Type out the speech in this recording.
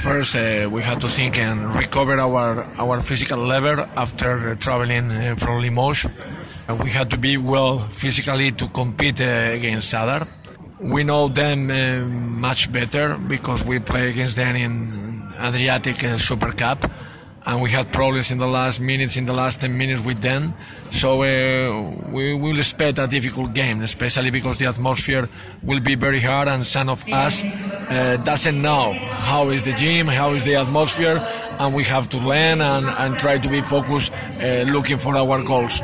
first uh, we had to think and recover our our physical level after traveling uh, from Limoges. We had to be well physically to compete uh, against Zadar. We know them uh, much better because we play against them in Adriatic uh, Super Cup and we had problems in the last minutes, in the last 10 minutes with them. So uh, we will expect a difficult game, especially because the atmosphere will be very hard, and some of us uh, doesn't know how is the gym, how is the atmosphere, and we have to learn and, and try to be focused, uh, looking for our goals.